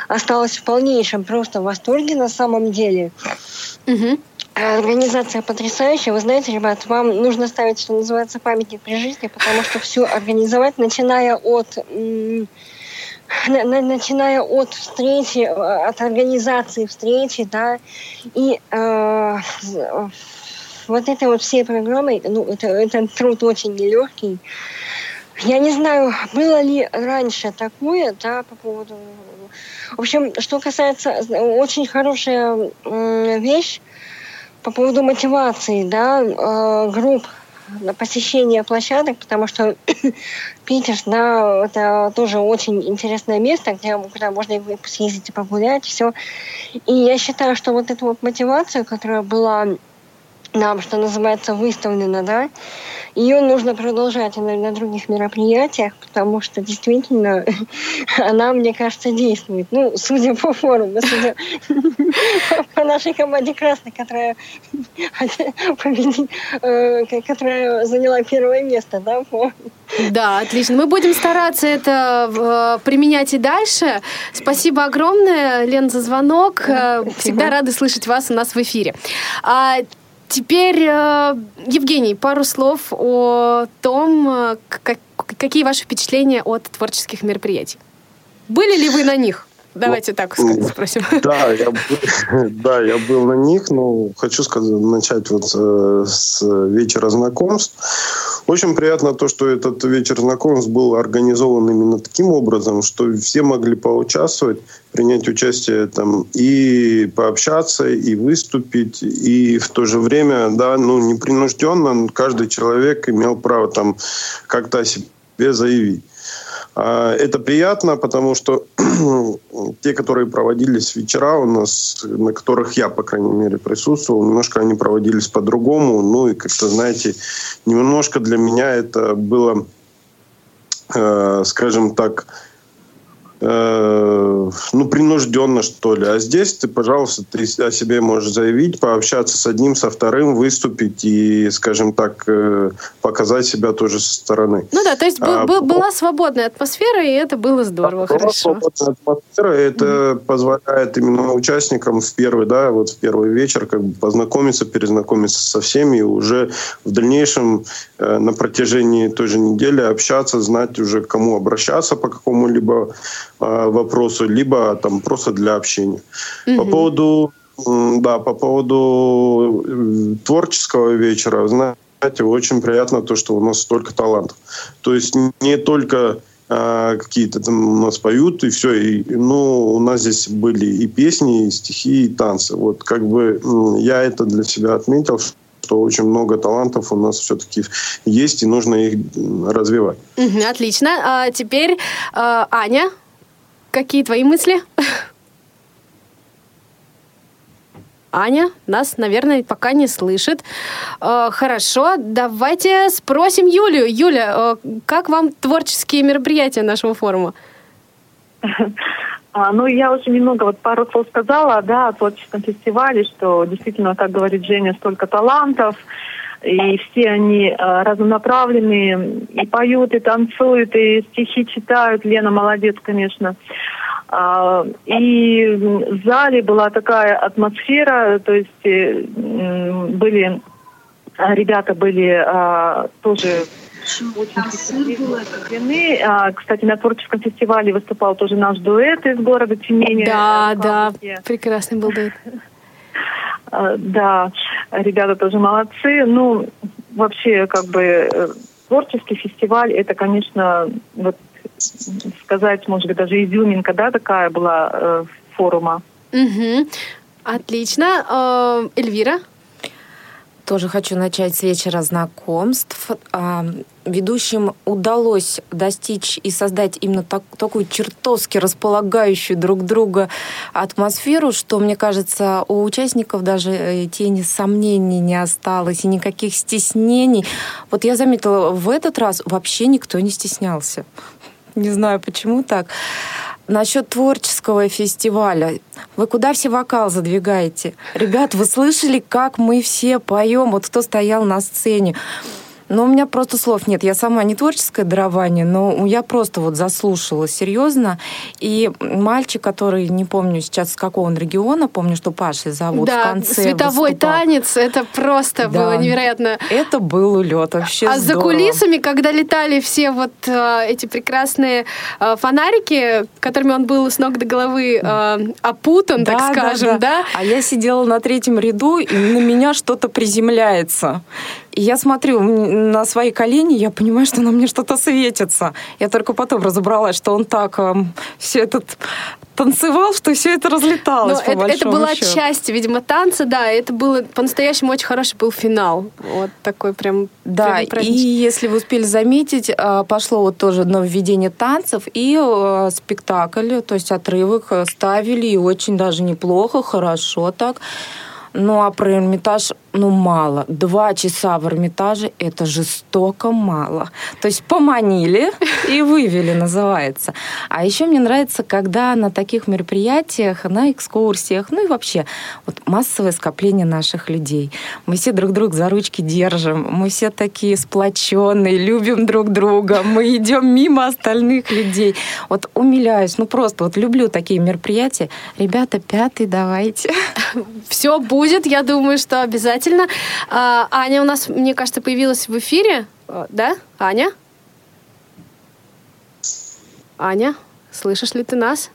S16: осталась в полнейшем просто восторге на самом деле. Угу. Организация потрясающая. Вы знаете, ребят, вам нужно ставить, что называется, памятник при жизни, потому что все организовать, начиная от начиная от встречи, от организации встречи, да, и э, вот этой вот всей программой, ну, это, это труд очень нелегкий. Я не знаю, было ли раньше такое, да, по поводу... В общем, что касается... Очень хорошая вещь по поводу мотивации, да, э, групп на посещение площадок, потому что Питер, да, это тоже очень интересное место, где куда можно съездить и погулять, все. И я считаю, что вот эта вот мотивация, которая была нам, что называется, выставлена, да, ее нужно продолжать на, на других мероприятиях, потому что действительно она, мне кажется, действует. Ну, судя по форуму, судя по нашей команде красной, которая, э, которая заняла первое место, да, по
S2: да, отлично. Мы будем стараться это э, применять и дальше. Спасибо огромное, Лен, за звонок. Спасибо. Всегда рады слышать вас у нас в эфире. Теперь, э, Евгений, пару слов о том, э, как, какие ваши впечатления от творческих мероприятий. Были ли вы на них? Давайте так спросим.
S12: Да, я, да, я был на них, но хочу сказать, начать вот э, с вечера знакомств. Очень приятно то, что этот вечер знакомств был организован именно таким образом, что все могли поучаствовать, принять участие там и пообщаться, и выступить, и в то же время, да, ну, непринужденно каждый человек имел право там как-то о себе заявить. А, это приятно, потому что те, которые проводились вечера у нас, на которых я, по крайней мере, присутствовал, немножко они проводились по-другому. Ну и как-то, знаете, немножко для меня это было, э, скажем так, э, ну, принужденно, что ли. А здесь ты, пожалуйста, ты о себе можешь заявить, пообщаться с одним, со вторым, выступить и, скажем так, э, показать себя тоже со стороны.
S2: Ну да, то есть а, был, была свободная атмосфера, и это было здорово, да, хорошо. Свободная
S12: атмосфера, это mm-hmm. позволяет именно участникам в первый, да, вот в первый вечер как бы познакомиться, перезнакомиться со всеми, и уже в дальнейшем э, на протяжении той же недели общаться, знать уже, к кому обращаться по какому-либо э, вопросу, либо там просто для общения. Mm-hmm. По поводу да, по поводу э, творческого вечера, знаете, очень приятно то, что у нас столько талантов. То есть не только а, какие-то там у нас поют, и все. И, ну, у нас здесь были и песни, и стихи, и танцы. Вот как бы я это для себя отметил, что очень много талантов у нас все-таки есть, и нужно их развивать.
S2: Отлично. А теперь, Аня, Какие твои мысли? Аня нас, наверное, пока не слышит. Э, хорошо, давайте спросим Юлю. Юля, э, как вам творческие мероприятия нашего форума?
S3: А, ну, я уже немного, вот пару слов сказала, да, о творческом фестивале, что действительно, как говорит Женя, столько талантов, и все они э, разнонаправленные, и поют, и танцуют, и стихи читают. Лена молодец, конечно. А, и в зале была такая атмосфера, то есть э, были ребята были а, тоже очень. А, кстати, на творческом фестивале выступал тоже наш дуэт из города Тюмени.
S2: Да, да, прекрасный был дуэт.
S3: А, да, ребята тоже молодцы. Ну, вообще, как бы, э, творческий фестиваль, это, конечно, вот сказать, может быть, даже изюминка, да, такая была э, форума.
S2: Угу. Отлично. Э, Эльвира?
S11: Тоже хочу начать с вечера знакомств. Ведущим удалось достичь и создать именно так, такую чертовски располагающую друг друга атмосферу, что, мне кажется, у участников даже э, тени сомнений не осталось и никаких стеснений. Вот я заметила, в этот раз вообще никто не стеснялся. Не знаю, почему так. Насчет творческого фестиваля. Вы куда все вокал задвигаете? Ребят, вы слышали, как мы все поем? Вот кто стоял на сцене? Но у меня просто слов нет. Я сама не творческое дарование, но я просто вот заслушала серьезно. И мальчик, который, не помню сейчас с какого он региона, помню, что Пашей зовут
S2: да,
S11: в конце
S2: световой
S11: выступал.
S2: танец, это просто да. было невероятно.
S11: Это был улет вообще
S2: А
S11: здорово.
S2: за кулисами, когда летали все вот э, эти прекрасные э, фонарики, которыми он был с ног до головы э, опутан,
S11: да,
S2: так скажем,
S11: да, да.
S2: да?
S11: А я сидела на третьем ряду, и на меня что-то приземляется. И я смотрю на свои колени, я понимаю, что на мне что-то светится. Я только потом разобралась, что он так э, все этот танцевал, что все это разлеталось.
S2: Но это, это была счету. часть, видимо, танца, да. Это было по-настоящему очень хороший был финал. Вот такой прям.
S11: Да,
S2: прям
S11: и если вы успели заметить, э, пошло вот тоже нововведение танцев и э, спектакль, то есть отрывок ставили и очень даже неплохо, хорошо так. Ну а про Эрмитаж, ну мало. Два часа в Эрмитаже – это жестоко мало. То есть поманили и вывели, называется. А еще мне нравится, когда на таких мероприятиях, на экскурсиях, ну и вообще, вот массовое скопление наших людей. Мы все друг друга за ручки держим, мы все такие сплоченные, любим друг друга, мы идем мимо остальных людей. Вот умиляюсь, ну просто вот люблю такие мероприятия. Ребята, пятый давайте.
S2: Все будет, я думаю, что обязательно. А, Аня у нас, мне кажется, появилась в эфире, да? Аня? Аня, слышишь ли ты нас?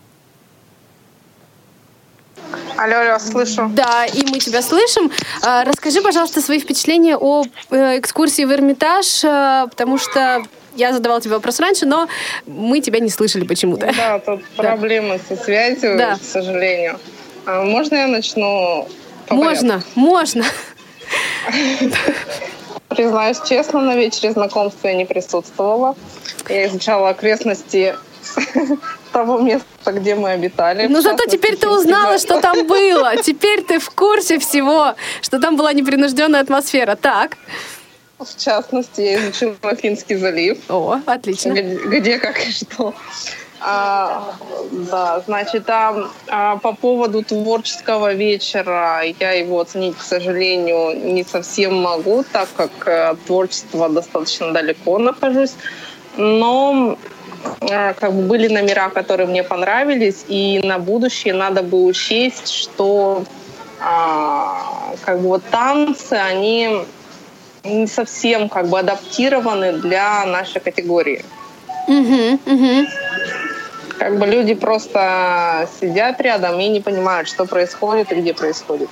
S13: Алло, алло, слышу.
S2: Да, и мы тебя слышим. А, расскажи, пожалуйста, свои впечатления о э, экскурсии в Эрмитаж, потому что я задавала тебе вопрос раньше, но мы тебя не слышали почему-то.
S13: Да, тут да. проблемы со связью, да. к сожалению. А можно я начну?
S2: Можно, можно.
S13: Признаюсь честно, на вечере знакомства я не присутствовала. Я изучала окрестности того места, где мы обитали.
S2: Ну зато теперь ты узнала, что там было. Теперь ты в курсе всего, что там была непринужденная атмосфера. Так.
S13: В частности, я изучила Финский залив.
S2: О, отлично.
S13: Где, где как и что. А, да, значит, а, а, по поводу творческого вечера я его оценить, к сожалению, не совсем могу, так как а, творчество достаточно далеко нахожусь. Но а, как бы были номера, которые мне понравились, и на будущее надо бы учесть, что а, как бы вот танцы, они не совсем как бы адаптированы для нашей категории.
S2: Угу, угу
S13: как бы люди просто сидят рядом и не понимают, что происходит и где происходит.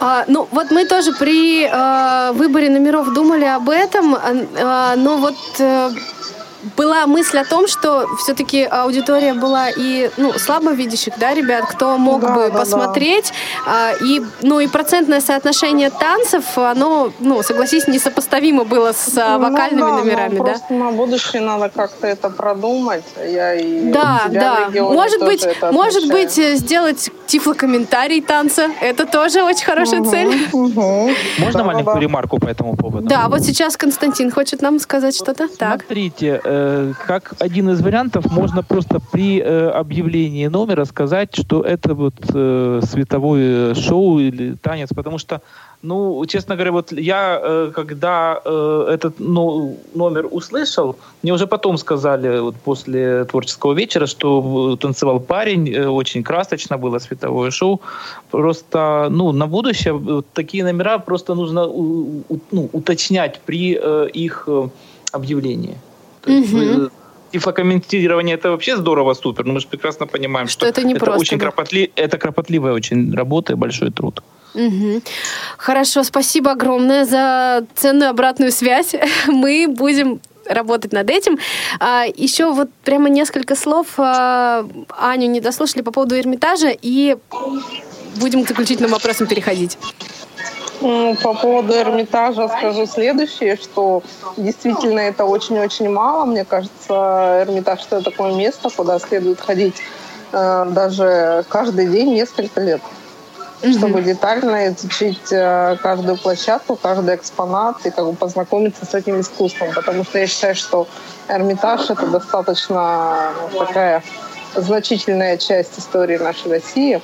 S2: А, ну, вот мы тоже при э, выборе номеров думали об этом, э, но вот э, была мысль о том, что все-таки аудитория была и ну, слабовидящих, да, ребят, кто мог
S13: да,
S2: бы
S13: да,
S2: посмотреть. Да. И, ну, и процентное соотношение танцев, оно, ну, согласись, несопоставимо было с ну, вокальными
S13: да,
S2: номерами,
S13: да?
S2: Просто
S13: на будущее надо как-то это продумать. Я и
S2: да, да. Может быть, может быть, сделать тифлокомментарий танца. Это тоже очень хорошая
S13: угу,
S2: цель.
S13: Угу.
S10: Можно да, маленькую да. ремарку по этому поводу?
S2: Да, вот сейчас Константин хочет нам сказать что-то. Так.
S10: Смотрите, э, как один из вариантов, можно просто при э, объявлении номера сказать, что это вот э, световое шоу или танец, потому что ну, честно говоря, вот я, э, когда э, этот ну, номер услышал, мне уже потом сказали, вот после творческого вечера, что танцевал парень, э, очень красочно было световое шоу. Просто, ну, на будущее вот такие номера просто нужно у, у, ну, уточнять при их объявлении.
S2: Мгм.
S10: Тифлокомментирование это вообще здорово, супер, но мы же прекрасно понимаем,
S2: Что
S10: что,
S2: это не просто,
S10: очень
S2: да.
S10: кропотли- это кропотливая очень работа и большой труд.
S2: Мгм. Хорошо, спасибо огромное за ценную обратную связь. Мы будем работать над этим. А, еще вот прямо несколько слов а, Аню не дослушали по поводу Эрмитажа и будем к заключительным вопросам переходить.
S13: По поводу Эрмитажа скажу следующее, что действительно это очень-очень мало. Мне кажется, Эрмитаж это такое место, куда следует ходить э, даже каждый день несколько лет, mm-hmm. чтобы детально изучить э, каждую площадку, каждый экспонат и как бы познакомиться с этим искусством. Потому что я считаю, что Эрмитаж это достаточно ну, такая значительная часть истории нашей России.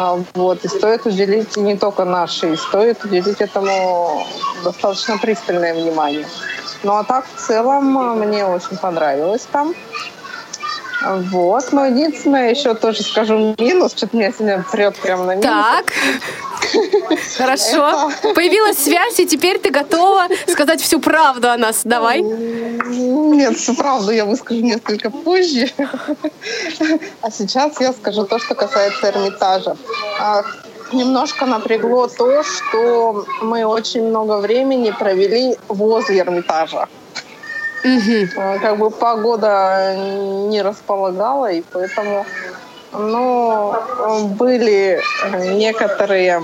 S13: А, вот, и стоит уделить не только нашей, стоит уделить этому достаточно пристальное внимание. Ну а так в целом мне очень понравилось там. Вот, но единственное, еще тоже скажу минус, что-то меня сегодня прет прямо на минус.
S2: Так, хорошо. Появилась связь, и теперь ты готова сказать всю правду о нас. Давай.
S13: Нет, всю правду я выскажу несколько позже. А сейчас я скажу то, что касается Эрмитажа. А, немножко напрягло то, что мы очень много времени провели возле Эрмитажа. Угу. Как бы погода не располагала, и поэтому ну, были некоторые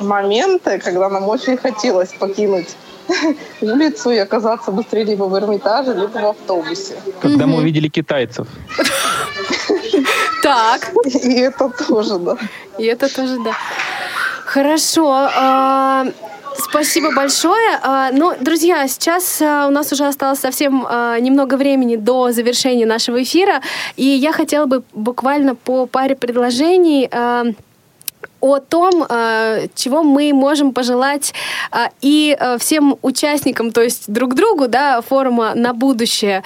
S13: моменты, когда нам очень хотелось покинуть улицу и оказаться быстрее либо в Эрмитаже, либо в автобусе.
S10: Когда мы увидели китайцев.
S2: Так.
S13: И это тоже, да.
S2: И это тоже, да. Хорошо. Спасибо большое. А, ну, друзья, сейчас а, у нас уже осталось совсем а, немного времени до завершения нашего эфира, и я хотела бы буквально по паре предложений о том, чего мы можем пожелать и всем участникам, то есть друг другу, да, форума на будущее,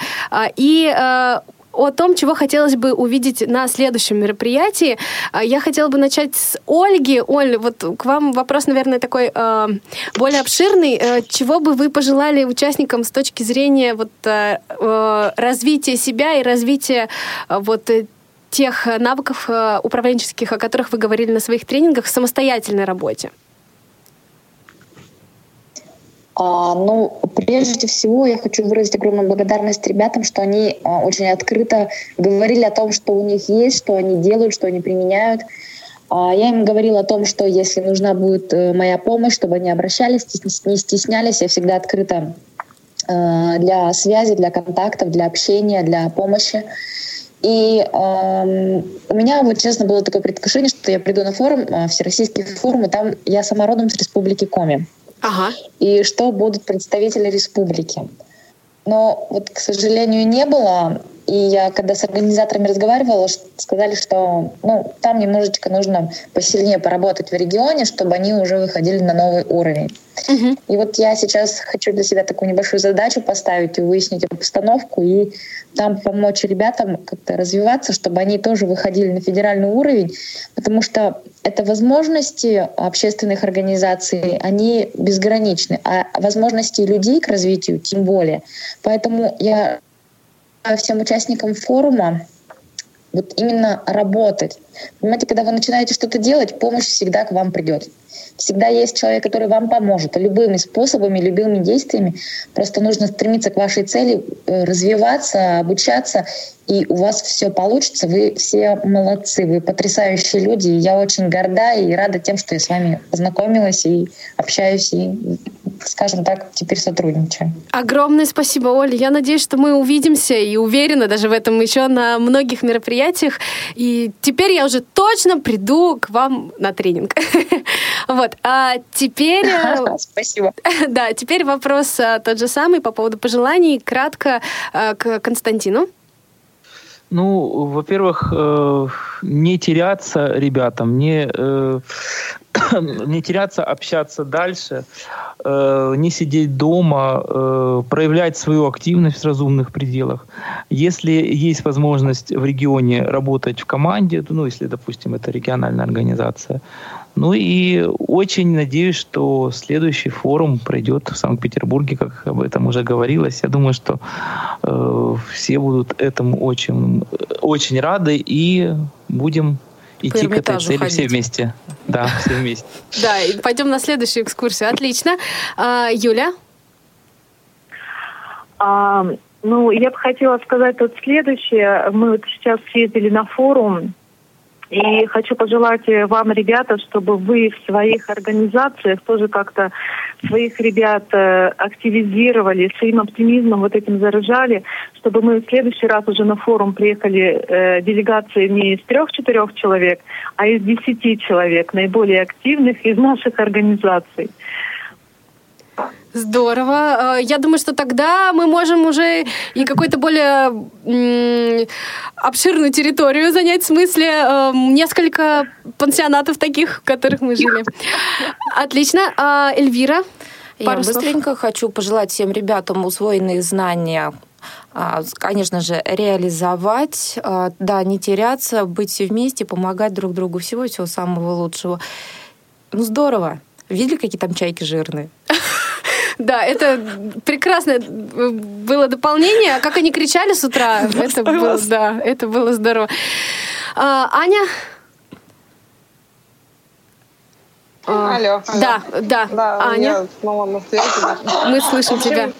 S2: и о том, чего хотелось бы увидеть на следующем мероприятии. А, я хотела бы начать с Ольги. Оль, вот к вам вопрос, наверное, такой э, более обширный. Э, чего бы вы пожелали участникам с точки зрения вот, э, э развития себя и развития э, вот, тех навыков управленческих, о которых вы говорили на своих тренингах в самостоятельной работе?
S14: А, ну, прежде всего, я хочу выразить огромную благодарность ребятам, что они а, очень открыто говорили о том, что у них есть, что они делают, что они применяют. А, я им говорила о том, что если нужна будет э, моя помощь, чтобы они обращались, не стеснялись, я всегда открыта э, для связи, для контактов, для общения, для помощи. И э, у меня, вот честно, было такое предвкушение, что я приду на форум, э, всероссийский форум, и там я сама родом с республики Коми.
S2: Ага.
S14: И что будут представители республики. Но вот, к сожалению, не было. И я, когда с организаторами разговаривала, сказали, что ну, там немножечко нужно посильнее поработать в регионе, чтобы они уже выходили на новый уровень. Угу. И вот я сейчас хочу для себя такую небольшую задачу поставить и выяснить обстановку и там помочь ребятам как-то развиваться, чтобы они тоже выходили на федеральный уровень, потому что это возможности общественных организаций, они безграничны, а возможности людей к развитию тем более. Поэтому я всем участникам форума вот именно работать. Понимаете, когда вы начинаете что-то делать, помощь всегда к вам придет. Всегда есть человек, который вам поможет любыми способами, любыми действиями. Просто нужно стремиться к вашей цели, э, развиваться, обучаться, и у вас все получится. Вы все молодцы, вы потрясающие люди. И я очень горда и рада тем, что я с вами познакомилась и общаюсь, и, скажем так, теперь сотрудничаю.
S2: Огромное спасибо, Оля. Я надеюсь, что мы увидимся и уверена даже в этом еще на многих мероприятиях. И теперь я уже точно приду к вам на тренинг. Вот. А теперь... Э,
S14: Спасибо.
S2: Да, теперь вопрос э, тот же самый по поводу пожеланий. Кратко э, к Константину.
S10: Ну, во-первых, не теряться ребятам, не, не теряться, общаться дальше, не сидеть дома, проявлять свою активность в разумных пределах. Если есть возможность в регионе работать в команде, ну, если, допустим, это региональная организация, ну и очень надеюсь, что следующий форум пройдет в Санкт-Петербурге, как об этом уже говорилось. Я думаю, что э, все будут этому очень, очень рады и будем идти к этой цели ходить. все вместе. Да, все вместе.
S2: Да, и пойдем на следующую экскурсию. Отлично. А, Юля?
S3: А, ну, я бы хотела сказать тут следующее. Мы вот сейчас съездили на форум И хочу пожелать э, вам, ребята, чтобы вы в своих организациях тоже как-то своих ребят э, активизировали, своим оптимизмом вот этим заражали, чтобы мы в следующий раз уже на форум приехали э, делегации не из трех-четырех человек, а из десяти человек, наиболее активных из наших организаций.
S2: Здорово. Э, я думаю, что тогда мы можем уже и какой-то более обширную территорию занять, в смысле э, несколько пансионатов таких, в которых мы жили. Отлично. А, Эльвира?
S11: Я быстренько хочу пожелать всем ребятам усвоенные знания а, конечно же, реализовать, а, да, не теряться, быть все вместе, помогать друг другу. Всего всего самого лучшего. Ну, здорово. Видели, какие там чайки жирные?
S2: Да, это прекрасное было дополнение. Как они кричали с утра, это было, да, это было здорово. А, Аня?
S13: А, алло,
S2: алло. Да, да,
S13: да Аня. снова на связи.
S2: Мы слышим общем, тебя.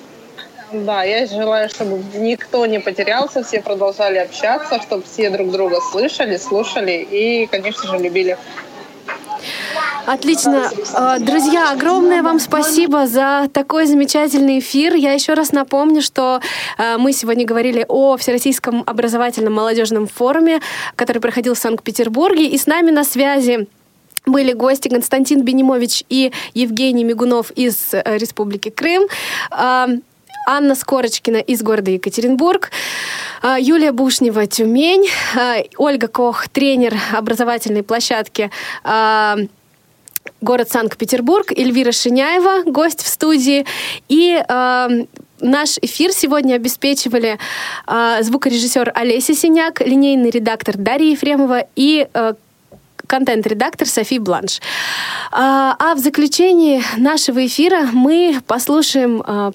S13: Да, я желаю, чтобы никто не потерялся, все продолжали общаться, чтобы все друг друга слышали, слушали и, конечно же, любили.
S2: Отлично. А, друзья, огромное вам спасибо за такой замечательный эфир. Я еще раз напомню, что а, мы сегодня говорили о Всероссийском образовательном молодежном форуме, который проходил в Санкт-Петербурге. И с нами на связи были гости Константин Бенимович и Евгений Мигунов из э, Республики Крым. Анна Скорочкина из города Екатеринбург, Юлия Бушнева, Тюмень, Ольга Кох, тренер образовательной площадки город Санкт-Петербург, Эльвира Шиняева, гость в студии. И э, наш эфир сегодня обеспечивали э, звукорежиссер Олеся Синяк, линейный редактор Дарья Ефремова и э, контент-редактор Софи Бланш. А, а в заключении нашего эфира мы послушаем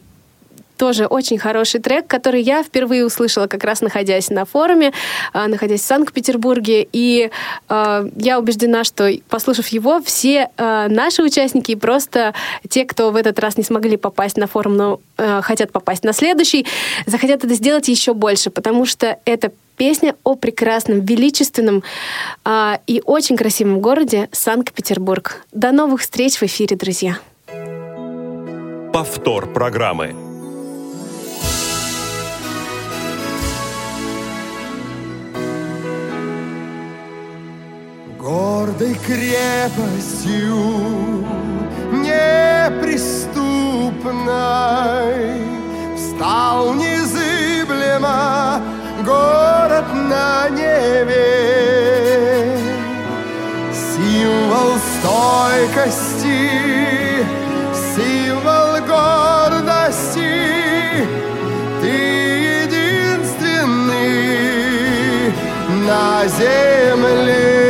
S2: тоже очень хороший трек, который я впервые услышала как раз находясь на форуме, а, находясь в Санкт-Петербурге. И э, я убеждена, что, послушав его, все э, наши участники и просто те, кто в этот раз не смогли попасть на форум, но э, хотят попасть на следующий, захотят это сделать еще больше, потому что это песня о прекрасном, величественном э, и очень красивом городе Санкт-Петербург. До новых встреч в эфире, друзья.
S1: Повтор программы.
S17: Гордой крепостью неприступной Встал незыблемо город на Неве Символ стойкости, символ гордости Ты единственный на земле